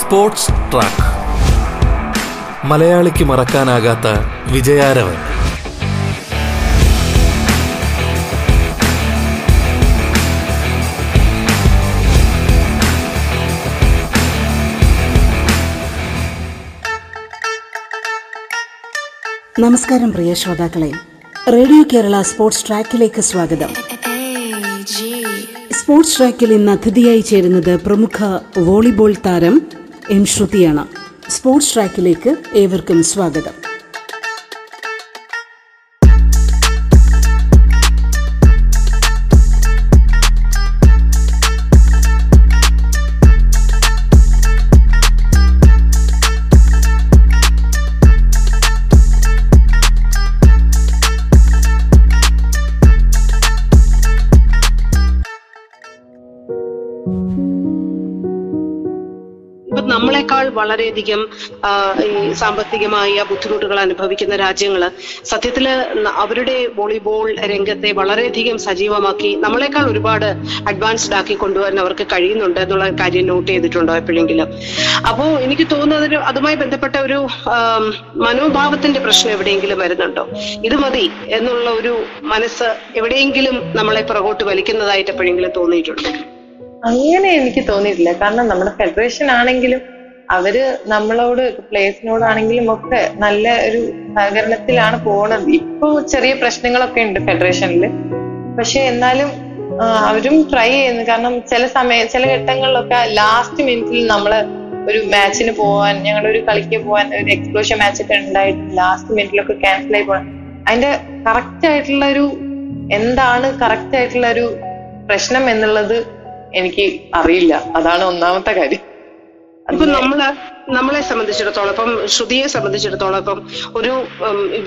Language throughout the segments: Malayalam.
Sports track. മലയാളിക്ക് മറക്കാനാകാത്ത വിജയാരവൻ. നമസ്കാരം പ്രിയ ശ്രോതാക്കളെ. റേഡിയോ കേരള സ്പോർട്സ് ട്രാക്കിലേക്ക് സ്വാഗതം. സ്പോർട്സ് ട്രാക്കിൽ ഇന്ന് അതിഥിയായി ചേരുന്നത് പ്രമുഖ വോളിബോൾ താരം എം ശ്രുതിയാണ്. സ്പോർട്സ് ട്രാക്കിലേക്ക് ഏവർക്കും സ്വാഗതം. വളരെയധികം ഈ സാമ്പത്തികമായ ബുദ്ധിമുട്ടുകൾ അനുഭവിക്കുന്ന രാജ്യങ്ങൾ സത്യത്തിൽ അവരുടെ വോളിബോൾ രംഗത്തെ വളരെയധികം സജീവമാക്കി നമ്മളെക്കാൾ ഒരുപാട് അഡ്വാൻസ്ഡ് ആക്കി കൊണ്ടുവരാൻ അവർക്ക് കഴിയുന്നുണ്ട് എന്നുള്ള കാര്യം നോട്ട് ചെയ്തിട്ടുണ്ടോ എപ്പോഴെങ്കിലും? അപ്പോ എനിക്ക് തോന്നുന്നത് അതുമായി ബന്ധപ്പെട്ട ഒരു മനോഭാവത്തിന്റെ പ്രശ്നം എവിടെയെങ്കിലും വരുന്നുണ്ടോ? ഇത് മതി എന്നുള്ള ഒരു മനസ്സ് എവിടെയെങ്കിലും നമ്മളെ പുറകോട്ട് വലിക്കുന്നതായിട്ട് എപ്പോഴെങ്കിലും തോന്നിയിട്ടുണ്ടോ? അങ്ങനെ എനിക്ക് തോന്നിയിട്ടില്ല. കാരണം നമ്മുടെ ഫെഡറേഷൻ ആണെങ്കിലും അവർ നമ്മളോട് പ്ലേസിനോടാണെങ്കിലും ഒക്കെ നല്ല ഒരു സഹകരണത്തിലാണ് പോണത്. ഇപ്പൊ ചെറിയ പ്രശ്നങ്ങളൊക്കെ ഉണ്ട് ഫെഡറേഷനിൽ പക്ഷെ എന്നാലും അവരും ട്രൈ ചെയ്യുന്നു. കാരണം ചില സമയ ചില ഘട്ടങ്ങളിലൊക്കെ ലാസ്റ്റ് മിനിറ്റിൽ നമ്മൾ ഒരു മാച്ചിന് പോവാൻ ഞങ്ങളുടെ ഒരു കളിക്ക് പോവാൻ ഒരു എക്സ്പ്ലോഷൻ മാച്ച് ഒക്കെ ഉണ്ടായിട്ട് ലാസ്റ്റ് മിനിറ്റിലൊക്കെ ക്യാൻസൽ ആയി പോകാൻ അതിന്റെ കറക്റ്റ് ആയിട്ടുള്ള ഒരു എന്താണ് കറക്റ്റ് ആയിട്ടുള്ള ഒരു പ്രശ്നം എന്നുള്ളത് എനിക്ക് അറിയില്ല. അതാണ് ഒന്നാമത്തെ കാര്യം. ഇപ്പൊ നമ്മൾ നമ്മളെ സംബന്ധിച്ചിടത്തോളം ഇപ്പം ശ്രുതിയെ സംബന്ധിച്ചിടത്തോളം ഇപ്പം ഒരു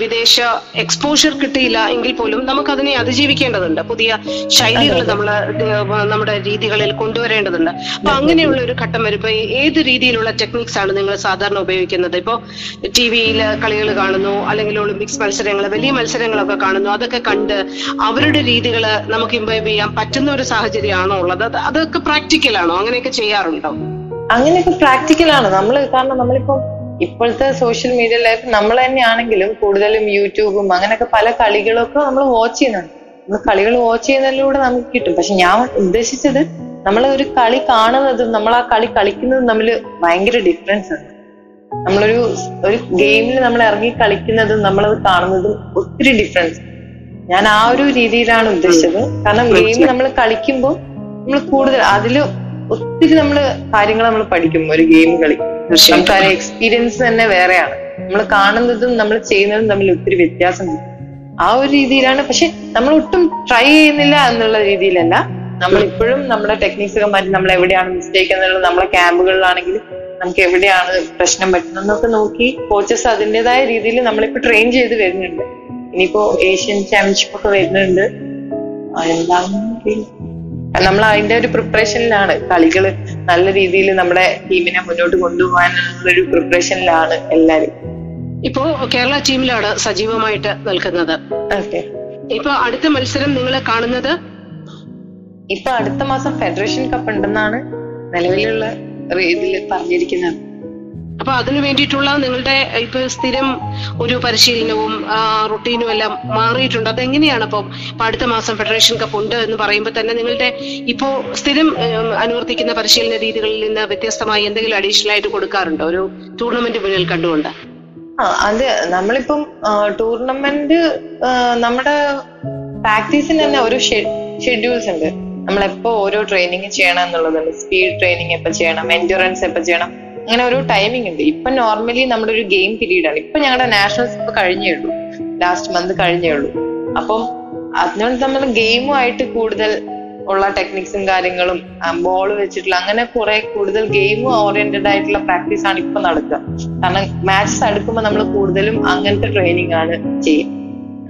വിദേശ എക്സ്പോഷർ കിട്ടിയില്ല എങ്കിൽ പോലും നമുക്ക് അതിനെ അതിജീവിക്കേണ്ടതുണ്ട്. പുതിയ ശൈലികൾ നമ്മൾ നമ്മുടെ രീതികളിൽ കൊണ്ടുവരേണ്ടതുണ്ട്. അപ്പൊ അങ്ങനെയുള്ള ഒരു ഘട്ടം വരുമ്പോ ഏത് രീതിയിലുള്ള ടെക്നിക്സ് ആണ് നിങ്ങൾ സാധാരണ ഉപയോഗിക്കുന്നത്? ഇപ്പോ ടി വിയിൽ കളികൾ കാണുന്നു അല്ലെങ്കിൽ ഒളിമ്പിക്സ് മത്സരങ്ങൾ വലിയ മത്സരങ്ങളൊക്കെ കാണുന്നു അതൊക്കെ കണ്ട് അവരുടെ രീതികൾ നമുക്ക് ഇംബൈബ് ചെയ്യാൻ പറ്റുന്ന ഒരു സാഹചര്യമാണോ ഉള്ളത്? അതൊക്കെ പ്രാക്ടിക്കൽ ആണോ? അങ്ങനെയൊക്കെ ചെയ്യാറുണ്ടോ? അങ്ങനെയൊക്കെ പ്രാക്ടിക്കൽ ആണ്. നമ്മൾ കാരണം നമ്മളിപ്പം ഇപ്പോഴത്തെ സോഷ്യൽ മീഡിയ ലൈഫ് നമ്മൾ തന്നെയാണെങ്കിലും കൂടുതലും യൂട്യൂബും അങ്ങനെയൊക്കെ പല കളികളൊക്കെ നമ്മൾ വാച്ച് ചെയ്യുന്നുണ്ട്. നമ്മൾ കളികൾ വാച്ച് ചെയ്യുന്നതിലൂടെ നമുക്ക് കിട്ടും. പക്ഷെ ഞാൻ ഉദ്ദേശിച്ചത് നമ്മൾ ഒരു കളി കാണുന്നതും നമ്മൾ ആ കളി കളിക്കുന്നതും തമ്മിൽ ഭയങ്കര ഡിഫറൻസ് ഉണ്ട് നമ്മളൊരു ഒരു ഗെയിമിൽ നമ്മൾ ഇറങ്ങി കളിക്കുന്നതും നമ്മളത് കാണുന്നതും ഒത്തിരി ഡിഫറൻസ് ഞാൻ ആ ഒരു രീതിയിലാണ് ഉദ്ദേശിച്ചത്. കാരണം ഗെയിം നമ്മൾ കളിക്കുമ്പോൾ നമ്മൾ കൂടുതൽ അതിൽ ഒത്തിരി നമ്മൾ കാര്യങ്ങൾ നമ്മൾ പഠിക്കും ഒരു ഗെയിം കളി. നമുക്ക് ആ എക്സ്പീരിയൻസ് തന്നെ വേറെയാണ്. നമ്മൾ കാണുന്നതും നമ്മൾ ചെയ്യുന്നതും തമ്മിൽ ഒത്തിരി വ്യത്യാസം ആ ഒരു രീതിയിലാണ്. പക്ഷെ നമ്മൾ ഒട്ടും ട്രൈ ചെയ്യുന്നില്ല എന്നുള്ള രീതിയിലല്ല. നമ്മൾ ഇപ്പോഴും നമ്മുടെ ടെക്നിക്സ് മാറ്റി നമ്മൾ എവിടെയാണ് മിസ്റ്റേക്ക് എന്നുള്ളത് നമ്മളെ ക്യാമ്പുകളിലാണെങ്കിലും നമുക്ക് എവിടെയാണ് പ്രശ്നം പറ്റുന്നതെന്നൊക്കെ നോക്കി കോച്ചസ് അതിന്റെതായ രീതിയിൽ നമ്മളിപ്പോ ട്രെയിൻ ചെയ്ത് വരുന്നുണ്ട്. ഇനിയിപ്പോ ഏഷ്യൻ ചാമ്പ്യൻഷിപ്പ് ഒക്കെ വരുന്നുണ്ട്. എല്ലാം. നമ്മൾ അതിന്റെ ഒരു പ്രിപ്പറേഷനിലാണ് കളികൾ നല്ല രീതിയിൽ നമ്മുടെ ടീമിനെ മുന്നോട്ട് കൊണ്ടുപോകാനുള്ള ഒരു പ്രിപ്പറേഷനിലാണ് എല്ലാവരും ഇപ്പോ കേരള ടീമിലാണ് സജീവമായിട്ട് നിൽക്കുന്നത്. ഇപ്പൊ അടുത്ത മത്സരം നിങ്ങൾ കാണുന്നത്? ഇപ്പൊ അടുത്ത മാസം ഫെഡറേഷൻ കപ്പ് ഉണ്ടെന്നാണ് നിലവിലുള്ള ഇതിൽ പറഞ്ഞിരിക്കുന്നത്. അപ്പൊ അതിനു വേണ്ടിയിട്ടുള്ള നിങ്ങളുടെ ഇപ്പൊ സ്ഥിരം ഒരു പരിശീലനവും റൊട്ടീനും എല്ലാം മാറിയിട്ടുണ്ട്. അതെങ്ങനെയാണ് അപ്പം അടുത്ത മാസം ഫെഡറേഷൻ കപ്പ് ഉണ്ട് എന്ന് പറയുമ്പോൾ തന്നെ നിങ്ങളുടെ ഇപ്പോ സ്ഥിരം അനുവർത്തിക്കുന്ന പരിശീലന രീതികളിൽ നിന്ന് വ്യത്യസ്തമായി എന്തെങ്കിലും അഡീഷണൽ ആയിട്ട് കൊടുക്കാറുണ്ടോ? ഒരു ടൂർണമെന്റ് മുന്നിൽ കണ്ടുകൊണ്ട്. അതെ അത് നമ്മളിപ്പം ടൂർണമെന്റ് നമ്മുടെ പ്രാക്ടീസിന് തന്നെ ഒരു ഷെഡ്യൂൾസ് ഉണ്ട്. നമ്മളെപ്പോ ഓരോ ട്രെയിനിങ് ചെയ്യണം എന്നുള്ളതുണ്ട്. സ്പീഡ് ട്രെയിനിങ് എപ്പോ ചെയ്യണം എൻഡുറൻസ് എപ്പോ ചെയ്യണം. അങ്ങനെ ഒരു ടൈമിംഗ് ഉണ്ട്. ഇപ്പൊ നോർമലി നമ്മുടെ ഒരു ഗെയിം പീരീഡ് ആണ്. ഇപ്പൊ ഞങ്ങളുടെ നാഷണൽസ് ഇപ്പൊ കഴിഞ്ഞേ ഉള്ളൂ. ലാസ്റ്റ് മന്ത് കഴിഞ്ഞേ ഉള്ളൂ. അപ്പം അതിനോട് നമ്മൾ ഗെയിമുമായിട്ട് കൂടുതൽ ഉള്ള ടെക്നിക്സും കാര്യങ്ങളും ബോൾ വെച്ചിട്ടുള്ള അങ്ങനെ കുറെ കൂടുതൽ ഗെയിം ഓറിയന്റഡ് ആയിട്ടുള്ള പ്രാക്ടീസ് ആണ് ഇപ്പൊ നടക്കുക കാരണം മാച്ചസ് അടുക്കുമ്പോൾ നമ്മൾ കൂടുതലും അങ്ങനത്തെ ട്രെയിനിങ് ആണ് ചെയ്യുക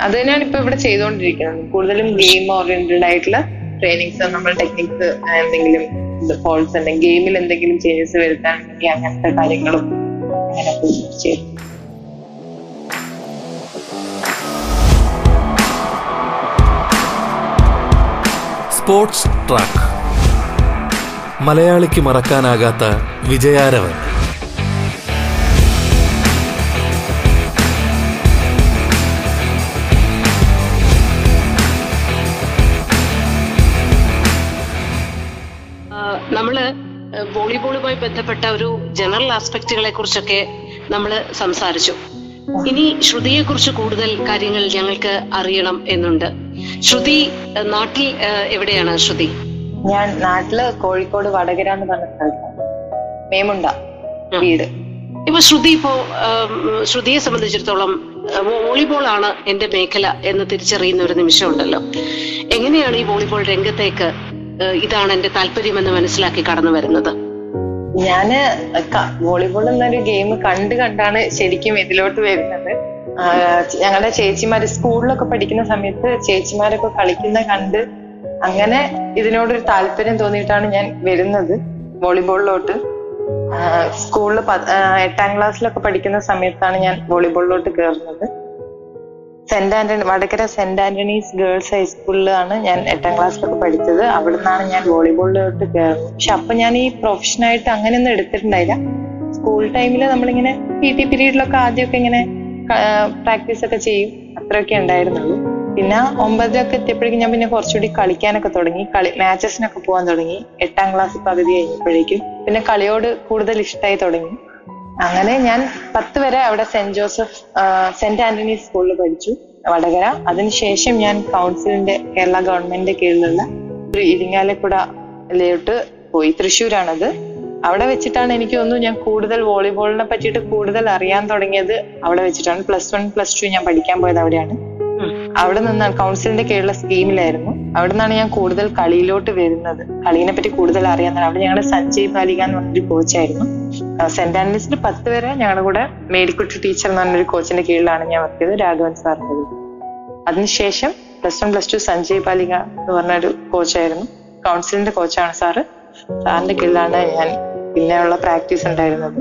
അത് തന്നെയാണ് ഇപ്പൊ ഇവിടെ ചെയ്തുകൊണ്ടിരിക്കുന്നത് കൂടുതലും ഗെയിം ഓറിയന്റഡ് ആയിട്ടുള്ള ട്രെയിനിങ്സ് നമ്മൾ ടെക്നിക്സ് എന്തെങ്കിലും ഫോൾസ് അല്ലെങ്കിൽ ഗെയിമിൽ എന്തെങ്കിലും ചേഞ്ചസ് വരുത്താണെങ്കിൽ അങ്ങനത്തെ കാര്യങ്ങളും അങ്ങനെ ചെയ്തു. സ്പോർട്സ് ട്രാക്ക് മലയാളിക്ക് മറക്കാനാകാത്ത വിജയാരവൻ. നമ്മൾ വോളിബോളുമായി ബന്ധപ്പെട്ട ഒരു ജനറൽ ആസ്പെക്റ്റുകളെ കുറിച്ചൊക്കെ നമ്മൾ സംസാരിച്ചു. ഇനി ശ്രുതിയെ കുറിച്ച് കൂടുതൽ കാര്യങ്ങൾ ഞങ്ങൾക്ക് അറിയണം എന്നുണ്ട്. ശ്രുതി നാട്ടിൽ എവിടെയാണ് ശ്രുതി? ഞാൻ നാട്ടിൽ കോഴിക്കോട് വടകര എന്ന് പറഞ്ഞ സ്ഥലത്താണ്. മേമുണ്ട വീട്. ഇപ്പൊ ശ്രുതി ഇപ്പോ ശ്രുതിയെ സംബന്ധിച്ചിടത്തോളം വോളിബോൾ ആണ് എന്റെ മേഖല എന്ന് തിരിച്ചറിയുന്ന ഒരു നിമിഷമുണ്ടല്ലോ. എങ്ങനെയാണ് ഈ വോളിബോൾ രംഗത്തേക്ക് ഇതാണ് എന്റെ താല്പര്യം എന്ന് മനസ്സിലാക്കി കടന്നു വരുന്നത്. ഞാൻ വോളിബോൾ എന്നൊരു ഗെയിം കണ്ട് കണ്ടാണ് ശരിക്കും ഇതിലോട്ട് വരുന്നത്. ഞങ്ങളുടെ ചേച്ചിമാര് സ്കൂളിലൊക്കെ പഠിക്കുന്ന സമയത്ത് ചേച്ചിമാരൊക്കെ കളിക്കുന്ന കണ്ട് അങ്ങനെ ഇതിനോടൊരു താല്പര്യം തോന്നിയിട്ടാണ് ഞാൻ വരുന്നത് വോളിബോളിലോട്ട്. സ്കൂളിൽ എട്ടാം ക്ലാസ്സിലൊക്കെ പഠിക്കുന്ന സമയത്താണ് ഞാൻ വോളിബോളിലോട്ട് കയറുന്നത് saint Antony Vadakara saint Antony's girls ഹൈസ്കൂളിലാണ് ഞാൻ എട്ടാം ക്ലാസ്സിലൊക്കെ പഠിച്ചത്. അവിടെ നിന്നാണ് ഞാൻ വോളിബോളിലോട്ട് കയറുന്നത്. പക്ഷെ അപ്പൊ ഞാൻ ഈ പ്രൊഫഷനായിട്ട് അങ്ങനെയൊന്നും എടുത്തിട്ടുണ്ടായില്ല. സ്കൂൾ ടൈമിൽ നമ്മളിങ്ങനെ പി ടി പീരീഡിലൊക്കെ ആദ്യമൊക്കെ ഇങ്ങനെ പ്രാക്ടീസ് ഒക്കെ ചെയ്യും. അത്രയൊക്കെ ഉണ്ടായിരുന്നുള്ളൂ. പിന്നെ ഒമ്പതിലൊക്കെ എത്തിയപ്പോഴേക്കും ഞാൻ പിന്നെ കുറച്ചുകൂടി കളിക്കാനൊക്കെ തുടങ്ങി. കളി മാച്ചസിനൊക്കെ പോകാൻ തുടങ്ങി. എട്ടാം ക്ലാസ് പകുതി കഴിഞ്ഞപ്പോഴേക്കും. പിന്നെ കളിയോട് കൂടുതൽ ഇഷ്ടമായി തുടങ്ങി. അങ്ങനെ ഞാൻ പത്ത് വരെ അവിടെ സെന്റ് ജോസഫ് സെന്റ് ആന്റണി സ്കൂളിൽ പഠിച്ചു വടകര. അതിനുശേഷം ഞാൻ കൗൺസിലിന്റെ കേരള ഗവൺമെന്റിന്റെ കീഴിലുള്ള ഇരിങ്ങാലക്കുട ലേഔട്ട് പോയി. തൃശ്ശൂരാണത്. അവിടെ വെച്ചിട്ടാണ് എനിക്ക് തോന്നുന്നു ഞാൻ കൂടുതൽ വോളിബോളിനെ പറ്റിയിട്ട് കൂടുതൽ അറിയാൻ തുടങ്ങിയത് അവിടെ വെച്ചിട്ടാണ്. പ്ലസ് വൺ പ്ലസ് ടു ഞാൻ പഠിക്കാൻ പോയത് അവിടെയാണ്. അവിടെ നിന്നാണ് കൗൺസിലിന്റെ കീഴിലുള്ള സ്കീമിലായിരുന്നു. അവിടെ നിന്നാണ് ഞാൻ കൂടുതൽ കളിയിലോട്ട് വരുന്നത്. കളീനെ പറ്റി കൂടുതൽ അറിയാൻ അവിടെ ഞങ്ങളുടെ സഞ്ജയ് ബാലിക എന്ന് പറഞ്ഞൊരു കോച്ചായിരുന്നു സെന്റ് ആൻഡ്രീസിൽ പത്ത് വരെ ഞങ്ങളുടെ കൂടെ മേരിക്കുട്ടി ടീച്ചർ എന്ന് പറഞ്ഞൊരു കോച്ചിന്റെ കീഴിലാണ് ഞാൻ വർക്ക് ചെയ്തത് രാഘവൻ കീഴിൽ. അതിനുശേഷം plus one plus two Sanjay Palika എന്ന് പറഞ്ഞൊരു കോച്ചായിരുന്നു കൗൺസിലിന്റെ കോച്ചാണ് സാറ് സാറിന്റെ കീഴിലാണ് ഞാൻ പിന്നെയുള്ള പ്രാക്ടീസ് ഉണ്ടായിരുന്നത്.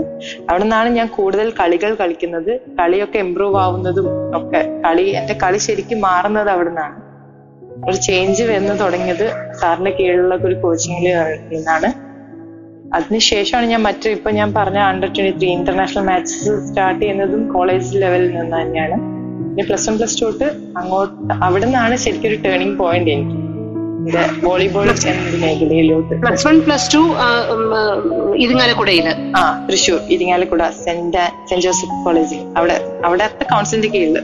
അവിടെ നിന്നാണ് ഞാൻ കൂടുതൽ കളികൾ കളിക്കുന്നത്. കളിയൊക്കെ ഇമ്പ്രൂവ് ആവുന്നതും ഒക്കെ. കളി എന്റെ കളി ശരിക്കും മാറുന്നത് അവിടെ നിന്നാണ് ഒരു ചേഞ്ച് വന്ന് തുടങ്ങിയത് സാറിന്റെ കീഴിലുള്ള ഒരു കോച്ചിങ്ങിൽ നിന്നാണ്. അതിനുശേഷമാണ് ഞാൻ മറ്റു ഇപ്പൊ ഞാൻ പറഞ്ഞ under twenty three international matches start ചെയ്യുന്നതും കോളേജ് ലെവലിൽ നിന്ന് തന്നെയാണ്. പിന്നെ പ്ലസ് വൺ പ്ലസ് ടു തൊട്ട് അങ്ങോട്ട് അവിടെ നിന്നാണ് ശരിക്കും ഒരു ടേണിംഗ് പോയിന്റ് എനിക്ക്. വോളിബോൾ മേഖലയിലോട്ട്. പ്ലസ് വൺ പ്ലസ് ടു ഇരിങ്ങാലക്കുടയിൽ. ആ Thrissur Irinjalakuda saint saint Joseph കോളേജിൽ അവിടെ അവിടത്തെ കൗൺസിലിന്റെ കീഴിൽ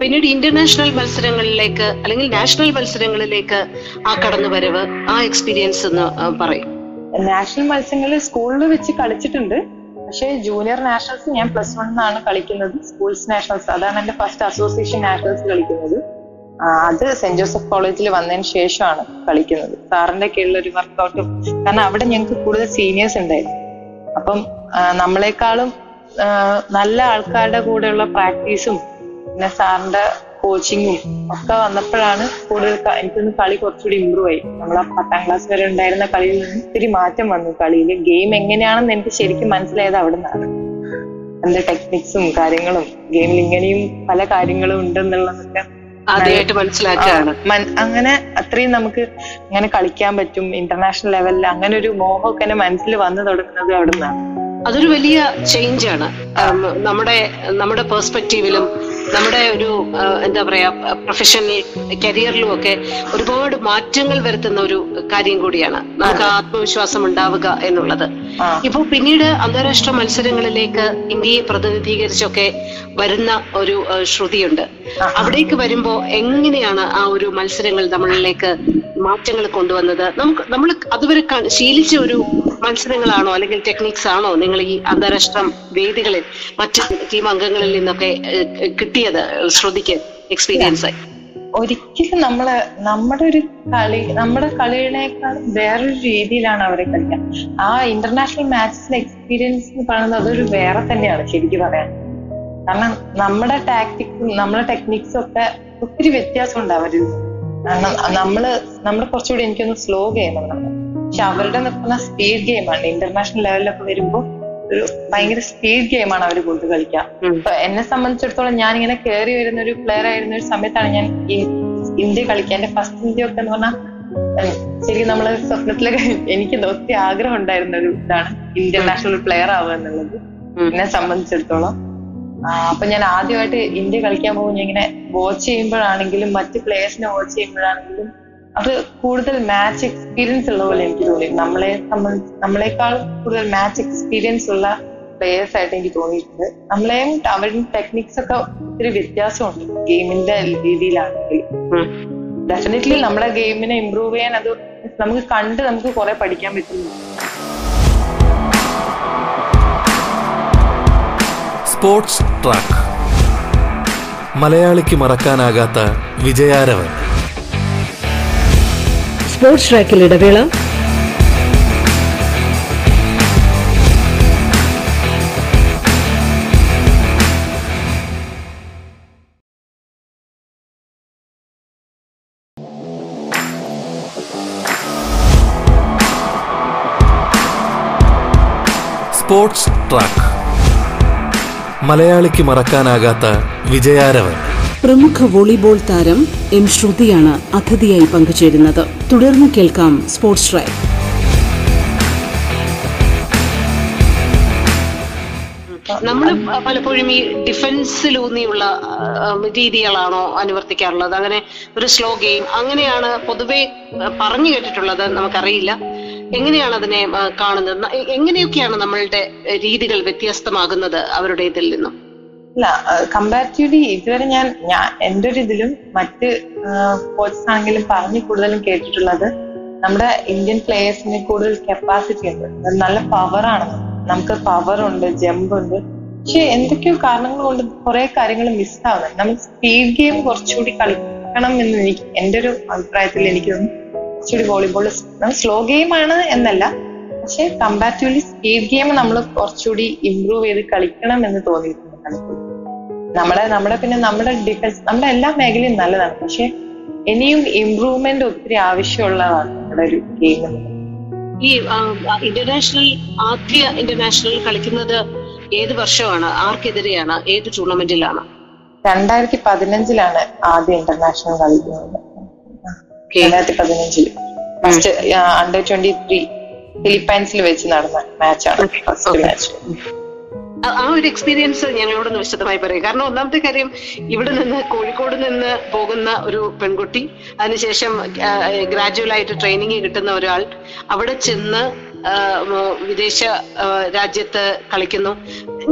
പിന്നീട് ഇന്റർനാഷണൽ മത്സരങ്ങളിലേക്ക് അല്ലെങ്കിൽ നാഷണൽ മത്സരങ്ങളിലേക്ക് ആ കടന്നുവരവ് ആ എക്സ്പീരിയൻസ് എന്ന് പറയും. നാഷണൽ മത്സരങ്ങളിൽ സ്കൂളിൽ വെച്ച് കളിച്ചിട്ടുണ്ട്. പക്ഷേ ജൂനിയർ നാഷണൽസ് ഞാൻ പ്ലസ് വൺ എന്നാണ് കളിക്കുന്നത്. സ്കൂൾസ് നാഷണൽസ് അതാണ് എന്റെ ഫസ്റ്റ് അസോസിയേഷൻ നാഷണൽസ് കളിക്കുന്നത്. അത് സെന്റ് ജോസഫ് കോളേജിൽ വന്നതിന് ശേഷമാണ് കളിക്കുന്നത്. സാറിന്റെ കീഴിൽ ഒരു വർക്കൗട്ടും കാരണം അവിടെ ഞങ്ങൾക്ക് കൂടുതൽ സീനിയേഴ്സ് ഉണ്ടായിരുന്നു. അപ്പം നമ്മളെക്കാളും നല്ല ആൾക്കാരുടെ കൂടെയുള്ള പ്രാക്ടീസും പിന്നെ സാറിന്റെ കോച്ചിങ്ങും ഒക്കെ വന്നപ്പോഴാണ് കൂടുതൽ എനിക്കൊന്ന് കളി കുറച്ചുകൂടി ഇമ്പ്രൂവ് ആയി. നമ്മൾ ആ പത്താം ക്ലാസ് വരെ ഉണ്ടായിരുന്ന കളിയിൽ നിന്ന് ഒത്തിരി മാറ്റം വന്നു കളിയിൽ. ഗെയിം എങ്ങനെയാണെന്ന് എനിക്ക് ശരിക്കും മനസ്സിലായത് അവിടെ നിന്നാണ് അതിന്റെ ടെക്നിക്സും കാര്യങ്ങളും ഗെയിമിൽ ഇങ്ങനെയും പല കാര്യങ്ങളും ഉണ്ടെന്നുള്ളതൊക്കെ ആദ്യമായിട്ട് മനസ്സിലാക്കുകയാണ് അങ്ങനെ അത്രയും നമുക്ക് അങ്ങനെ കളിക്കാൻ പറ്റും ഇന്റർനാഷണൽ ലെവലിൽ അങ്ങനെ ഒരു മോഹമൊക്കെ എന്റെ മനസ്സിൽ വന്നു തുടങ്ങുന്നത് അവിടെ നിന്നാണ് അതൊരു വലിയ ചേഞ്ച് ആണ്. നമ്മുടെ നമ്മുടെ പെർസ്പെക്റ്റീവിലും നമ്മുടെ ഒരു എന്താ പറയാ പ്രൊഫഷണൽ കരിയറിലും ഒക്കെ ഒരുപാട് മാറ്റങ്ങൾ വരുത്തുന്ന ഒരു കാര്യം കൂടിയാണ്. നമുക്ക് ആത്മവിശ്വാസം ഉണ്ടാവുക എന്നുള്ളത്. ഇപ്പൊ പിന്നീട് അന്താരാഷ്ട്ര മത്സരങ്ങളിലേക്ക് ഇന്ത്യയെ പ്രതിനിധീകരിച്ചൊക്കെ വരുന്ന ഒരു ശ്രുതിയുണ്ട്. അവിടേക്ക് വരുമ്പോ എങ്ങനെയാണ് ആ ഒരു മത്സരങ്ങൾ നമ്മളിലേക്ക് മാറ്റങ്ങൾ കൊണ്ടുവന്നത്? നമുക്ക് നമ്മൾ അതുവരെ ശീലിച്ച ഒരു മത്സരങ്ങളാണോ അല്ലെങ്കിൽ ടെക്നിക്സ് ആണോ നിങ്ങൾ ഈ അന്താരാഷ്ട്ര വേദികളിൽ മറ്റ് ടീം അംഗങ്ങളിൽ നിന്നൊക്കെ കിട്ടിയത് ശ്രദ്ധിക്കാൻ എക്സ്പീരിയൻസ് ആയി? ഒരിക്കലും നമ്മൾ നമ്മുടെ ഒരു കളി നമ്മുടെ കളികളെക്കാൾ വേറൊരു രീതിയിലാണ് അവരെ കളിക്കുക ആ ഇന്റർനാഷണൽ മാച്ചിലെ എക്സ്പീരിയൻസ് എന്ന് പറയുന്നത് അതൊരു വേറെ തന്നെയാണ് ശരിക്കും പറയാൻ. കാരണം നമ്മുടെ ടാക്ടിക്സും നമ്മുടെ ടെക്നിക്സും ഒക്കെ ഒത്തിരി വ്യത്യാസമുണ്ട് അവരിൽ. കാരണം നമ്മൾ നമ്മൾ കുറച്ചുകൂടി എനിക്കൊന്ന് സ്ലോ ഗെയിമാണ് നമ്മൾ പക്ഷെ അവരുടെ നിൽക്കുന്ന സ്പീഡ് ഗെയിമാണ് ഇന്റർനാഷണൽ ലെവലിലൊക്കെ വരുമ്പോൾ ഒരു ഭയങ്കര സ്പീഡ് ഗെയിമാണ് അവർ കൂടുതൽ കളിക്കുക അപ്പൊ എന്നെ സംബന്ധിച്ചിടത്തോളം ഞാൻ ഇങ്ങനെ കയറി വരുന്ന ഒരു പ്ലെയർ ആയിരുന്ന ഒരു സമയത്താണ് ഞാൻ ഇന്ത്യ കളിക്കുക എന്റെ ഫസ്റ്റ് ഇന്ത്യ ഒക്കെ എന്ന് പറഞ്ഞാൽ ശരിക്കും നമ്മൾ സ്വപ്നത്തിലൊക്കെ എനിക്ക് ഒത്തിരി ആഗ്രഹം ഉണ്ടായിരുന്ന ഒരു ഇതാണ് ഇന്ത്യൻ നാഷണൽ പ്ലെയർ ആവുക എന്നുള്ളത്. എന്നെ സംബന്ധിച്ചിടത്തോളം. അപ്പൊ ഞാൻ ആദ്യമായിട്ട് ഇന്ത്യ കളിക്കാൻ പോകുമ്പോൾ ഞാൻ ഇങ്ങനെ വാച്ച് ചെയ്യുമ്പോഴാണെങ്കിലും മറ്റ് പ്ലേയേഴ്സിനെ വാച്ച് ചെയ്യുമ്പോഴാണെങ്കിലും അത് കൂടുതൽ മാച്ച് എക്സ്പീരിയൻസ് ഉള്ള പോലെ എനിക്ക് തോന്നി. നമ്മളെ നമ്മളെക്കാൾ കൂടുതൽ മാച്ച് എക്സ്പീരിയൻസ് ഉള്ള പ്ലേയേഴ്സ് ആയിട്ട് എനിക്ക് തോന്നിയിട്ടുണ്ട്. നമ്മളെയും അവരുടെ ടെക്നിക്സ് ഒക്കെ ഒത്തിരി വ്യത്യാസമുണ്ട്. ഗെയിമിന്റെ രീതിയിലാണെങ്കിൽ. ഡെഫിനറ്റ്ലി നമ്മുടെ ഗെയിമിനെ ഇമ്പ്രൂവ് ചെയ്യാൻ അത് നമുക്ക് കണ്ട് നമുക്ക് കുറെ പഠിക്കാൻ പറ്റുന്നു സ്പോർട്സ് ട്രാക്ക് മലയാളിക്ക് മറക്കാനാകാത്ത വിജയാരവൻ. സ്പോർട്സ് ട്രാക്കിൽ ഇടവേള. Sports track. മലയാളിക്ക് മറക്കാനാകാത്ത വിജയാരവൻ. പ്രമുഖ വോളിബോൾ താരം എം ശ്രുതിയാണ് അതിഥിയായി പങ്കുചേരുന്നത്. തുടർന്ന് കേൾക്കാം സ്പോർട്സ് ട്രാക്ക് നമ്മൾ പലപ്പോഴും ഈ ഡിഫൻസിലൂന്നിയുള്ള രീതികളാണോ അനുവർത്തിക്കാറുള്ളത്? അങ്ങനെ ഒരു സ്ലോ ഗെയിം അങ്ങനെയാണ് പൊതുവെ പറഞ്ഞു കേട്ടിട്ടുള്ളത് നമുക്കറിയില്ല. എങ്ങനെയാണ് അതിനെ കാണുന്നത്? എങ്ങനെയൊക്കെയാണ് നമ്മളുടെ രീതികൾ വ്യത്യസ്തമാകുന്നത് അവരുടെ ഇതിൽ നിന്നും? ഇല്ല കമ്പാരിറ്റീവ്ലി ഇതുവരെ ഞാൻ ഞാൻ എന്റെ ഒരു ഇതിലും മറ്റ് കോച്ചസ് ആണെങ്കിലും പറഞ്ഞു കൂടുതലും കേട്ടിട്ടുള്ളത് നമ്മുടെ ഇന്ത്യൻ പ്ലേയേഴ്സിന് കൂടുതൽ കപ്പാസിറ്റി ഉണ്ട്. നല്ല പവറാണ് നമുക്ക് പവർ ഉണ്ട് ജമ്പ് ഉണ്ട്. പക്ഷെ എന്തൊക്കെയോ കാരണങ്ങൾ കൊണ്ട് കുറെ കാര്യങ്ങൾ മിസ്സാവുന്നുണ്ട് നമ്മൾ സ്പീഡ് ഗെയിം കുറച്ചുകൂടി കളിക്കണം എന്ന് എനിക്ക് എന്റെ ഒരു അഭിപ്രായത്തിൽ എനിക്ക് തോന്നുന്നു കുറച്ചുകൂടി വോളിബോൾ സ്ലോ ഗെയിം ആണ് എന്നല്ല. പക്ഷെ കമ്പാരിറ്റീവ്ലി സ്പീഡ് ഗെയിം നമ്മൾ കുറച്ചുകൂടി ഇമ്പ്രൂവ് ചെയ്ത് കളിക്കണം എന്ന് തോന്നിയിട്ടുണ്ട്. പലപ്പോഴും നമ്മുടെ നമ്മുടെ പിന്നെ നമ്മുടെ ഡിഫൻസ് നമ്മുടെ എല്ലാ മേഖലയും നല്ലതാണ്. പക്ഷെ ഇനിയും ഇംപ്രൂവ്മെന്റ് ഒത്തിരി ആവശ്യമുള്ളതാണ് നമ്മുടെ ഒരു ഗെയിം ഈ ഇന്റർനാഷണൽ ആദ്യ ഇന്റർനാഷണൽ കളിക്കുന്നത് ഏത് വർഷമാണ്? ആർക്കെതിരെയാണ്? ഏത് ടൂർണമെന്റിലാണ് രണ്ടായിരത്തി പതിനഞ്ചിലാണ് ആദ്യ ഇന്റർനാഷണൽ കളിക്കുന്നത്. രണ്ടായിരത്തി പതിനഞ്ചിൽ ഫസ്റ്റ് അണ്ടർ ട്വന്റി ത്രീ ഫിലിപ്പൈൻസിൽ വെച്ച് നടന്ന മാച്ചാണ് ഫസ്റ്റ് മാച്ച് ആ- ഒരു എക്സ്പീരിയൻസ് ഞങ്ങളോടൊന്ന് വിശദമായി പറയും. കാരണം ഒന്നാമത്തെ കാര്യം ഇവിടെ നിന്ന് കോഴിക്കോട് നിന്ന് പോകുന്ന ഒരു പെൺകുട്ടി അതിനുശേഷം ഗ്രാജുവൽ ആയിട്ട് ട്രെയിനിങ് കിട്ടുന്ന ഒരാൾ അവിടെ ചെന്ന് വിദേശ രാജ്യത്ത് കളിക്കുന്നു.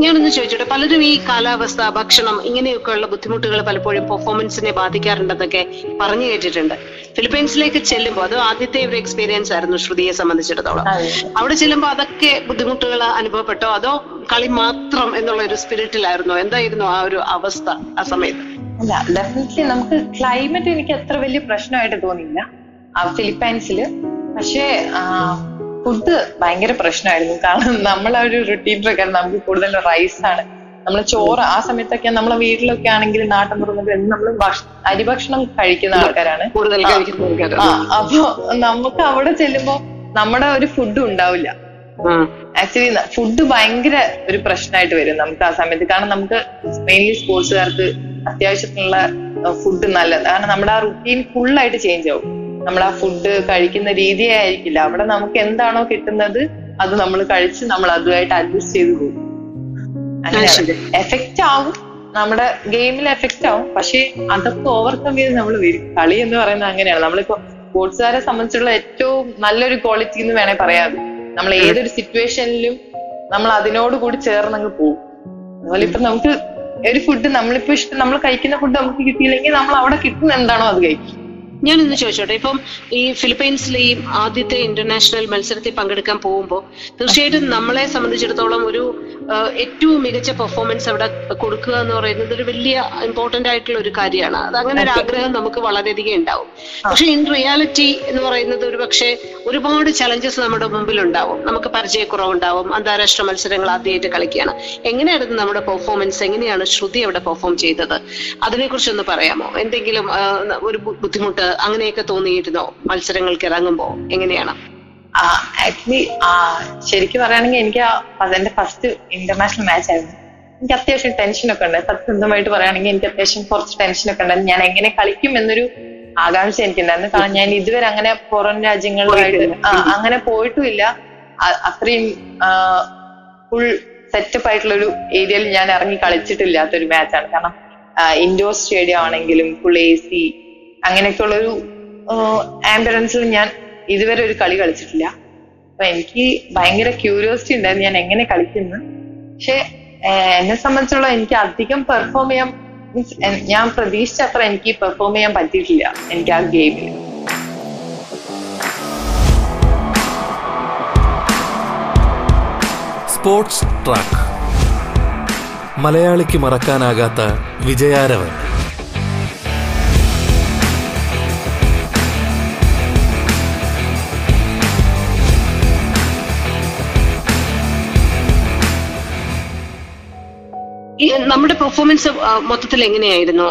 ഞാനൊന്ന് ചോദിച്ചോട്ടെ പലരും ഈ കാലാവസ്ഥ ഭക്ഷണം ഇങ്ങനെയൊക്കെയുള്ള ബുദ്ധിമുട്ടുകൾ പലപ്പോഴും പെർഫോമൻസിനെ ബാധിക്കാറുണ്ടെന്നൊക്കെ പറഞ്ഞു കേട്ടിട്ടുണ്ട്. ഫിലിപ്പൈൻസിലേക്ക് ചെല്ലുമ്പോൾ അത് ആദ്യത്തെ ഒരു എക്സ്പീരിയൻസ് ആയിരുന്നു ശ്രുതിയെ സംബന്ധിച്ചിടത്തോളം. അവിടെ ചെല്ലുമ്പോൾ അതൊക്കെ ബുദ്ധിമുട്ടുകൾ അനുഭവപ്പെട്ടോ? അതോ കളി മാത്രം എന്നുള്ള ഒരു സ്പിരിറ്റിലായിരുന്നോ എന്തായിരുന്നു ആ ഒരു അവസ്ഥ ആ സമയത്ത്? അല്ല ഡെഫിനറ്റ്ലി നമുക്ക് ക്ലൈമറ്റ് എനിക്ക് അത്ര വലിയ പ്രശ്നമായിട്ട് തോന്നിയില്ല. ഫിലിപ്പൈൻസിൽ പക്ഷേ ഫുഡ് ഭയങ്കര പ്രശ്നമായിരുന്നു. കാരണം നമ്മളെ ഒരു റുട്ടീൻ പ്രകാരം നമുക്ക് കൂടുതൽ റൈസ് ആണ്. നമ്മൾ ചോറ് ആ സമയത്തൊക്കെ നമ്മളെ വീട്ടിലൊക്കെ ആണെങ്കിൽ നാട്ടിൻ പുറമൊക്കെ നമ്മൾ അരിഭക്ഷണം കഴിക്കുന്ന ആൾക്കാരാണ്. കൂടുതൽ ആ. അപ്പൊ നമുക്ക് അവിടെ ചെല്ലുമ്പോ നമ്മുടെ ഒരു ഫുഡ് ഉണ്ടാവില്ല. ആക്ച്വലി ഫുഡ് ഭയങ്കര ഒരു പ്രശ്നമായിട്ട് വരും നമുക്ക് ആ സമയത്ത്. കാരണം നമുക്ക് മെയിൻലി സ്പോർട്സുകാർക്ക് അത്യാവശ്യത്തിനുള്ള ഫുഡ് നല്ലത്. കാരണം നമ്മുടെ ആ റുട്ടീൻ ഫുള്ളായിട്ട് ചേഞ്ച് ആവും. നമ്മൾ ആ ഫുഡ് കഴിക്കുന്ന രീതിയായിരിക്കില്ല. അവിടെ നമുക്ക് എന്താണോ കിട്ടുന്നത് അത് നമ്മൾ കഴിച്ച് നമ്മൾ അതുമായിട്ട് അഡ്ജസ്റ്റ് ചെയ്ത് പോകും. അങ്ങനെ എഫക്റ്റ് ആവും. നമ്മുടെ ഗെയിമിൽ എഫക്റ്റ് ആവും. പക്ഷെ അതൊക്കെ ഓവർകം ചെയ്ത് നമ്മൾ വരും. കളി എന്ന് പറയുന്നത് അങ്ങനെയാണ്. നമ്മളിപ്പോ സ്പോർട്സുകാരെ സംബന്ധിച്ചുള്ള ഏറ്റവും നല്ലൊരു ക്വാളിറ്റി എന്ന് വേണേ പറയാം. നമ്മൾ ഏതൊരു സിറ്റുവേഷനിലും നമ്മൾ അതിനോട് കൂടി ചേർന്നങ്ങ് പോകും. അതുപോലെ ഇപ്പൊ നമുക്ക് ഒരു ഫുഡ് നമ്മളിപ്പോ ഇഷ്ടം നമ്മൾ കഴിക്കുന്ന ഫുഡ് നമുക്ക് കിട്ടിയില്ലെങ്കിൽ നമ്മൾ അവിടെ കിട്ടുന്ന എന്താണോ അത് കഴിക്കും. ഞാനൊന്ന് ചോദിച്ചോട്ടെ ഇപ്പം ഈ ഫിലിപ്പൈൻസിലെ ഈ ആദ്യത്തെ ഇന്റർനാഷണൽ മത്സരത്തിൽ പങ്കെടുക്കാൻ പോകുമ്പോൾ തീർച്ചയായിട്ടും നമ്മളെ സംബന്ധിച്ചിടത്തോളം ഒരു ഏറ്റവും മികച്ച പെർഫോമൻസ് അവിടെ കൊടുക്കുക എന്ന് പറയുന്നത് ഒരു വലിയ ഇമ്പോർട്ടന്റ് ആയിട്ടുള്ള ഒരു കാര്യമാണ്. അത് അങ്ങനെ ഒരു ആഗ്രഹം നമുക്ക് വളരെയധികം ഉണ്ടാവും. പക്ഷെ ഇൻ റിയാലിറ്റി എന്ന് പറയുന്നത് ഒരു പക്ഷേ ഒരുപാട് ചലഞ്ചസ് നമ്മുടെ മുമ്പിൽ ഉണ്ടാവും നമുക്ക് പരിചയക്കുറവുണ്ടാവും. അന്താരാഷ്ട്ര മത്സരങ്ങൾ ആദ്യമായിട്ട് കളിക്കുകയാണ്. എങ്ങനെയായിരുന്നു നമ്മുടെ പെർഫോമൻസ് എങ്ങനെയാണ് ശ്രുതി അവിടെ പെർഫോം ചെയ്തത്? അതിനെക്കുറിച്ചൊന്ന് പറയാമോ? എന്തെങ്കിലും ഒരു ബുദ്ധിമുട്ട് അങ്ങനെയൊക്കെ തോന്നിയിരുന്നോ? മത്സരങ്ങൾക്ക് ഇറങ്ങുമ്പോ എങ്ങനെയാണ്? ആക്ച്വലി ശരിക്കും പറയുകയാണെങ്കിൽ എനിക്ക് അതെന്റെ ഫസ്റ്റ് ഇന്റർനാഷണൽ മാച്ച് ആയിരുന്നു. എനിക്ക് അത്യാവശ്യം ടെൻഷനൊക്കെ ഉണ്ട്. സത്യസന്ധമായിട്ട് പറയുകയാണെങ്കിൽ എനിക്ക് അത്യാവശ്യം കുറച്ച് ടെൻഷനൊക്കെ ഉണ്ടായിരുന്നു ഞാൻ എങ്ങനെ കളിക്കും എന്നൊരു ആകാംക്ഷ എനിക്കുണ്ടായിരുന്നു. കാരണം ഞാൻ ഇതുവരെ അങ്ങനെ പുറം രാജ്യങ്ങളിലായിട്ട് അങ്ങനെ പോയിട്ടുമില്ല. അത്രയും ഫുൾ സെറ്റപ്പ് ആയിട്ടുള്ള ഒരു ഏരിയയിൽ ഞാൻ ഇറങ്ങി കളിച്ചിട്ടില്ലാത്തൊരു മാച്ചാണ് കാരണം ഇൻഡോർ സ്റ്റേഡിയം ആണെങ്കിലും ഫുൾ എ സി അങ്ങനെയൊക്കെയുള്ള ഒരു ആംബുലൻസിൽ ഞാൻ ഇതുവരെ ഒരു കളി കളിച്ചിട്ടില്ല. അപ്പൊ എനിക്ക് ഭയങ്കര ക്യൂരിയോസിറ്റി ഉണ്ടായിരുന്നു ഞാൻ എങ്ങനെ കളിക്കുന്നു. പക്ഷെ എന്നെ സംബന്ധിച്ചുള്ള എനിക്ക് അധികം പെർഫോം ചെയ്യാൻ മീൻസ് ഞാൻ പ്രതീക്ഷിച്ചത്ര എനിക്ക് പെർഫോം ചെയ്യാൻ പറ്റിയിട്ടില്ല എനിക്ക് ആ ഗെയിമിൽ സ്പോർട്സ് ട്രാക്ക് മലയാളിക്ക് മറക്കാനാകാത്ത വിജയാരവൻ. നമ്മുടെ പെർഫോമൻസ് മൊത്തത്തിൽ എങ്ങനെയായിരുന്നു?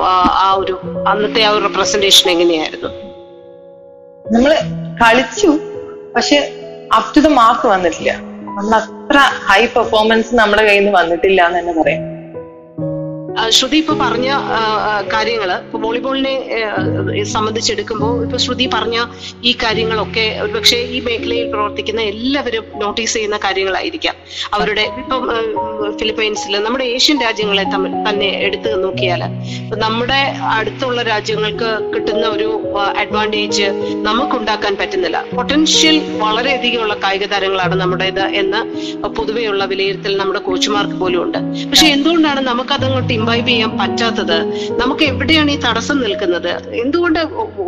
ആ ഒരു അന്നത്തെ ആ ഒരു റെപ്രസെന്റേഷൻ എങ്ങനെയായിരുന്നു? നമ്മൾ കളിച്ചു പക്ഷെ അപ് ടു ദ മാർക്ക് വന്നിട്ടില്ല. നമ്മൾ അത്ര ഹൈ പെർഫോമൻസ് നമ്മുടെ കയ്യിൽ നിന്ന് വന്നിട്ടില്ല എന്ന് തന്നെ പറയാം. ശ്രുതി ഇപ്പൊ പറഞ്ഞ കാര്യങ്ങൾ ഇപ്പൊ വോളിബോളിനെ സംബന്ധിച്ചെടുക്കുമ്പോൾ ഇപ്പൊ ശ്രുതി പറഞ്ഞ ഈ കാര്യങ്ങളൊക്കെ ഒരുപക്ഷെ ഈ മേഖലയിൽ പ്രവർത്തിക്കുന്ന എല്ലാവരും നോട്ടീസ് ചെയ്യുന്ന കാര്യങ്ങളായിരിക്കാം. അവരുടെ ഇപ്പം ഫിലിപ്പൈൻസിൽ നമ്മുടെ ഏഷ്യൻ രാജ്യങ്ങളെ തമ്മിൽ തന്നെ എടുത്തു നോക്കിയാൽ നമ്മുടെ അടുത്തുള്ള രാജ്യങ്ങൾക്ക് കിട്ടുന്ന ഒരു അഡ്വാന്റേജ് നമുക്കുണ്ടാക്കാൻ പറ്റുന്നില്ല. പൊട്ടൻഷ്യൽ വളരെയധികം ഉള്ള കായിക താരങ്ങളാണ് നമ്മുടേത് എന്ന് പൊതുവെയുള്ള വിലയിരുത്തൽ നമ്മുടെ കോച്ചുമാർക്ക് പോലും ഉണ്ട്. പക്ഷെ എന്തുകൊണ്ടാണ് നമുക്കതങ്ങോട്ട് ഇംബൈബ് ചെയ്യാൻ പറ്റാത്തത്. നമുക്ക് എവിടെയാണ് ഈ തടസ്സം നിൽക്കുന്നത്? എന്തുകൊണ്ട്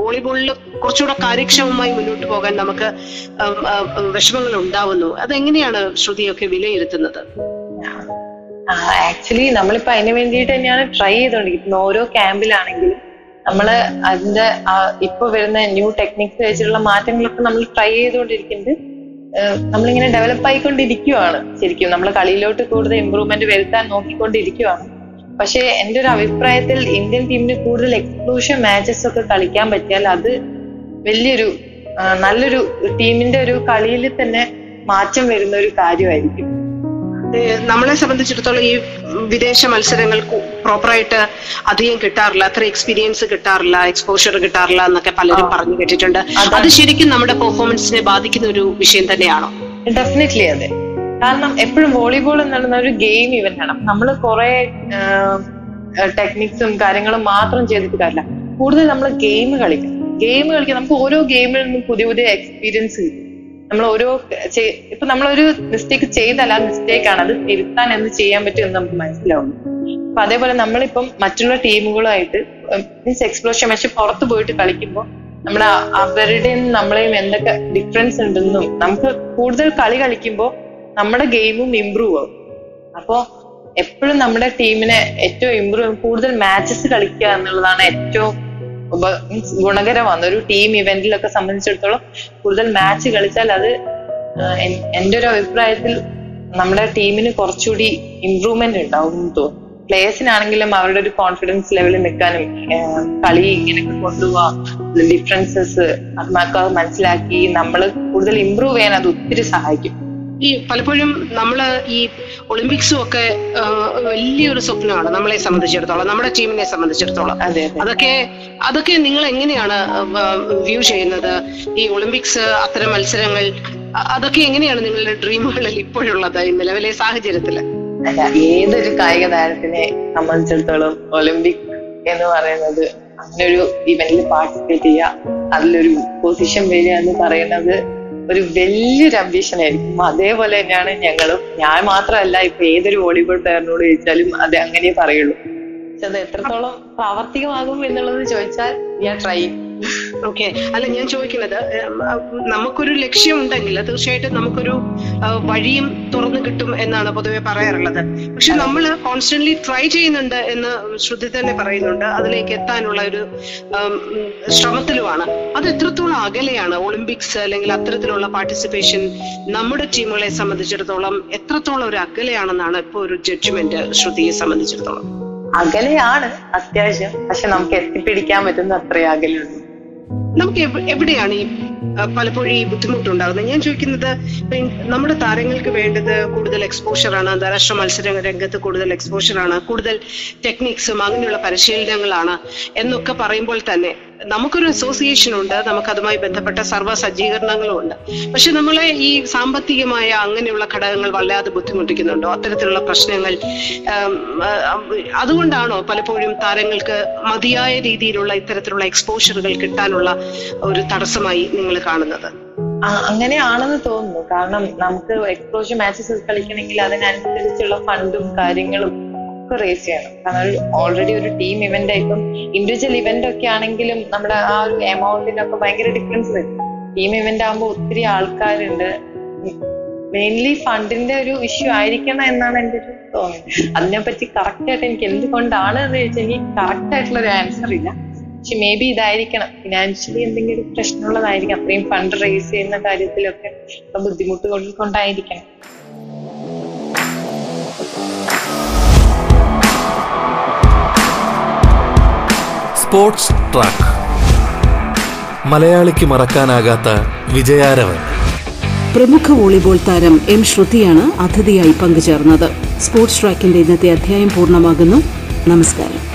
വോളിബോളിൽ കുറച്ചുകൂടെ കാര്യക്ഷമമായി മുന്നോട്ട് പോകാൻ നമുക്ക് വിഷമങ്ങൾ ഉണ്ടാവുന്നു? അതെങ്ങനെയാണ് ശ്രുതിയൊക്കെ വിലയിരുത്തുന്നത്? ആക്ച്വലി നമ്മളിപ്പോ അതിന് വേണ്ടിയിട്ട് തന്നെയാണ് ട്രൈ ചെയ്തോണ്ടിരിക്കുന്നത്. ഓരോ ക്യാമ്പിലാണെങ്കിലും നമ്മൾ അതിന്റെ ഇപ്പൊ വരുന്ന ന്യൂ ടെക്നിക്സ് വെച്ചിട്ടുള്ള മാറ്റങ്ങളൊക്കെ നമ്മൾ ട്രൈ ചെയ്തുകൊണ്ടിരിക്കുന്നുണ്ട് നമ്മളിങ്ങനെ ഡെവലപ്പ് ആയിക്കൊണ്ടിരിക്കുവാണ് ശരിക്കും. നമ്മൾ കളിയിലോട്ട് കൂടുതൽ ഇമ്പ്രൂവ്മെന്റ് വരുത്താൻ നോക്കിക്കൊണ്ടിരിക്കുവാണ്. പക്ഷെ എന്റെ ഒരു അഭിപ്രായത്തിൽ ഇന്ത്യൻ ടീമിന് കൂടുതൽ എക്സ്ക്ലൂഷൻ മാച്ചസ് ഒക്കെ കളിക്കാൻ പറ്റിയാൽ അത് വലിയൊരു നല്ലൊരു ടീമിന്റെ ഒരു കളിയിൽ തന്നെ മാറ്റം വരുന്ന ഒരു കാര്യമായിരിക്കും. നമ്മളെ സംബന്ധിച്ചിടത്തോളം ഈ വിദേശ മത്സരങ്ങൾ പ്രോപ്പറായിട്ട് അധികം കിട്ടാറില്ല. അത്ര എക്സ്പീരിയൻസ് കിട്ടാറില്ല എക്സ്പോഷർ കിട്ടാറില്ല എന്നൊക്കെ പലരും പറഞ്ഞു കേട്ടിട്ടുണ്ട്. അത് ശരിക്കും നമ്മുടെ പെർഫോമൻസിനെ ബാധിക്കുന്ന ഒരു വിഷയം തന്നെയാണോ? ഡെഫിനറ്റ്ലി അതെ. കാരണം എപ്പോഴും വോളിബോൾ എന്ന് പറയുന്ന ഒരു ഗെയിം ഇവന്റ് ആണ് നമ്മൾ കുറെ ടെക്നിക്സും കാര്യങ്ങളും മാത്രം ചെയ്തിട്ട് കാര്യമില്ല. കൂടുതൽ നമ്മൾ ഗെയിം കളിക്കും. ഗെയിം കളിക്കാൻ നമുക്ക് ഓരോ ഗെയിമിൽ നിന്നും പുതിയ പുതിയ എക്സ്പീരിയൻസ് കിട്ടും. നമ്മൾ ഓരോ ഇപ്പൊ നമ്മളൊരു മിസ്റ്റേക്ക് ചെയ്താൽ ആ മിസ്റ്റേക്ക് ആണ് അത് തിരുത്താൻ എന്ത് ചെയ്യാൻ പറ്റും എന്ന് നമുക്ക് മനസ്സിലാവും. അപ്പൊ അതേപോലെ നമ്മളിപ്പം മറ്റുള്ള ടീമുകളുമായിട്ട് മീൻസ് എക്സ്പ്ലോഷൻ പക്ഷെ പുറത്ത് പോയിട്ട് കളിക്കുമ്പോൾ നമ്മുടെ അവരുടെയും നമ്മളെയും എന്തൊക്കെ ഡിഫറൻസ് ഉണ്ടെന്നും നമുക്ക് കൂടുതൽ കളി കളിക്കുമ്പോൾ നമ്മുടെ ഗെയിമും ഇമ്പ്രൂവ് ആവും. അപ്പോ എപ്പോഴും നമ്മുടെ ടീമിനെ ഏറ്റവും ഇമ്പ്രൂവ് കൂടുതൽ മാച്ചസ് കളിക്കുക എന്നുള്ളതാണ് ഏറ്റവും മീൻസ് ഗുണകരമാണ് ഒരു ടീം ഇവന്റിലൊക്കെ സംബന്ധിച്ചിടത്തോളം കൂടുതൽ മാച്ച് കളിച്ചാൽ അത് എന്റെ ഒരു അഭിപ്രായത്തിൽ നമ്മുടെ ടീമിന് കുറച്ചുകൂടി ഇമ്പ്രൂവ്മെന്റ് ഉണ്ടാവും എന്ന് തോന്നുന്നു. പ്ലേയേഴ്സിനാണെങ്കിലും അവരുടെ ഒരു കോൺഫിഡൻസ് ലെവലിൽ നിൽക്കാനും കളി ഇങ്ങനെയൊക്കെ കൊണ്ടുപോവാം ഡിഫറൻസസ് അത് മനസ്സിലാക്കി നമ്മൾ കൂടുതൽ ഇമ്പ്രൂവ് ചെയ്യാൻ അത് ഒത്തിരി സഹായിക്കും. ഈ പലപ്പോഴും നമ്മൾ ഈ ഒളിമ്പിക്സും ഒക്കെ വലിയൊരു സ്വപ്നമാണ് നമ്മളെ സംബന്ധിച്ചിടത്തോളം നമ്മുടെ ടീമിനെ സംബന്ധിച്ചിടത്തോളം. അതെ അതെ. അതൊക്കെ അതൊക്കെ നിങ്ങൾ എങ്ങനെയാണ് വ്യൂ ചെയ്യുന്നത്? ഈ ഒളിമ്പിക്സ് അത്തരം മത്സരങ്ങൾ അതൊക്കെ എങ്ങനെയാണ് നിങ്ങളുടെ ഡ്രീമുകളിൽ ഇപ്പോഴുള്ളത് ഈ നിലവിലെ സാഹചര്യത്തിൽ? ഏതൊരു കായിക താരത്തിനെ സംബന്ധിച്ചിടത്തോളം ഒളിമ്പിക് എന്ന് പറയുന്നത് അങ്ങനെ ഒരു ഇവന്റിൽ പാർട്ടിസിപ്പേറ്റ് ചെയ്യുക അതിലൊരു പൊസിഷൻ വരിക എന്ന് പറയുന്നത് ഒരു വലിയൊരു അംബീഷൻ ആയിരിക്കും. അതേപോലെ തന്നെയാണ് ഞങ്ങളും. ഞാൻ മാത്രമല്ല ഇപ്പൊ ഏതൊരു വോളിബോൾ പ്ലെയറിനോട് ചോദിച്ചാലും അത് അങ്ങനെ പറയുള്ളൂ. പക്ഷെ അത് എത്രത്തോളം പ്രാവർത്തികമാകും എന്നുള്ളത് ചോദിച്ചാൽ ഞാൻ ട്രൈ ഓക്കെ അല്ല ഞാൻ ചോദിക്കുന്നത് നമുക്കൊരു ലക്ഷ്യം ഉണ്ടെങ്കിൽ തീർച്ചയായിട്ടും നമുക്കൊരു വഴിയും തുറന്നു കിട്ടും എന്നാണ് പൊതുവെ പറയാറുള്ളത്. പക്ഷെ നമ്മൾ കോൺസ്റ്റന്റ്ലി ട്രൈ ചെയ്യുന്നുണ്ട് എന്ന് ശ്രുതി തന്നെ പറയുന്നുണ്ട്. അതിലേക്ക് എത്താനുള്ള ഒരു ശ്രമത്തിലുമാണ്. അത് എത്രത്തോളം അകലെയാണ്? ഒളിമ്പിക്സ് അല്ലെങ്കിൽ അത്തരത്തിലുള്ള പാർട്ടിസിപ്പേഷൻ നമ്മുടെ ടീമുകളെ സംബന്ധിച്ചിടത്തോളം എത്രത്തോളം ഒരു അകലെയാണെന്നാണ് ഇപ്പോൾ ഒരു ജഡ്ജ്മെന്റ് ശ്രുതിയെ സംബന്ധിച്ചിടത്തോളം? അകലെയാണ് അത്യാവശ്യം. പക്ഷെ നമുക്ക് എത്തിപ്പിടിക്കാൻ പറ്റുന്ന അത്രയും അകലെയുള്ളൂ. നമുക്ക് എവിടെയാണ് ഈ പലപ്പോഴും ഈ ബുദ്ധിമുട്ടുണ്ടാകുന്നത്? ഞാൻ ചോദിക്കുന്നത് നമ്മുടെ താരങ്ങൾക്ക് വേണ്ടത് കൂടുതൽ എക്സ്പോഷർ ആണ് അന്താരാഷ്ട്ര മത്സര രംഗത്ത് കൂടുതൽ എക്സ്പോഷർ ആണ് കൂടുതൽ ടെക്നിക്സും അങ്ങനെയുള്ള പരിശീലനങ്ങളാണ് എന്നൊക്കെ പറയുമ്പോൾ തന്നെ നമുക്കൊരു അസോസിയേഷൻ ഉണ്ട് നമുക്ക് അതുമായി ബന്ധപ്പെട്ട സർവ സജ്ജീകരണങ്ങളും ഉണ്ട്. പക്ഷെ നമ്മളെ ഈ സാമ്പത്തികമായ അങ്ങനെയുള്ള ഘടകങ്ങൾ വല്ലാതെ ബുദ്ധിമുട്ടിക്കുന്നുണ്ടോ? അത്തരത്തിലുള്ള പ്രശ്നങ്ങൾ അതുകൊണ്ടാണോ പലപ്പോഴും താരങ്ങൾക്ക് മതിയായ രീതിയിലുള്ള ഇത്തരത്തിലുള്ള എക്സ്പോഷറുകൾ കിട്ടാനുള്ള ഒരു തടസ്സമായി നിങ്ങൾ കാണുന്നത്? അങ്ങനെയാണെന്ന് തോന്നുന്നു. കാരണം നമുക്ക് എക്സ്പോഷർ മാച്ചസ് കളിക്കണമെങ്കിൽ അതിനനുസരിച്ചുള്ള ഫണ്ടും കാര്യങ്ങളും ഒക്കെ റേസ് ചെയ്യണം. ഓൾറെഡി ഒരു ടീം ഇവന്റ് ആയിട്ടും ഇൻഡിവിജ്വൽ ഇവന്റ് ഒക്കെ ആണെങ്കിലും നമ്മുടെ ആ ഒരു എമൗണ്ടിനൊക്കെ ഭയങ്കര ഡിഫറൻസ് വരും. ടീം ഇവന്റ് ആകുമ്പോൾ ഒത്തിരി ആൾക്കാരുണ്ട്. മെയിൻലി ഫണ്ടിന്റെ ഒരു ഇഷ്യൂ ആയിരിക്കണം എന്നാണ് എന്റെ ഒരു തോന്നുന്നത് അതിനെപ്പറ്റി കറക്റ്റ് ആയിട്ട് എനിക്ക് എന്തുകൊണ്ടാണ് എന്ന് ചോദിച്ചാൽ എനിക്ക് കറക്റ്റ് ആയിട്ടുള്ള ഒരു ആൻസർ ഇല്ല. പക്ഷെ മേ ബി ഇതായിരിക്കണം. ഫിനാൻഷ്യലി എന്തെങ്കിലും പ്രശ്നമുള്ളതായിരിക്കും അത്രയും ഫണ്ട് റേസ് ചെയ്യുന്ന കാര്യത്തിലൊക്കെ ബുദ്ധിമുട്ട് കൊണ്ടായിരിക്കണം സ്പോർട്സ് ട്രാക്ക്. മലയാളിക്ക് മറക്കാനാകാത്ത വിജയാരവൻ. പ്രമുഖ വോളിബോൾ താരം എം ശ്രുതിയാണ് അതിഥിയായി പങ്കുചേർന്നത്. സ്പോർട്സ് ട്രാക്കിന്റെ ഇന്നത്തെ അധ്യായം പൂർണമാകുന്നു. നമസ്കാരം.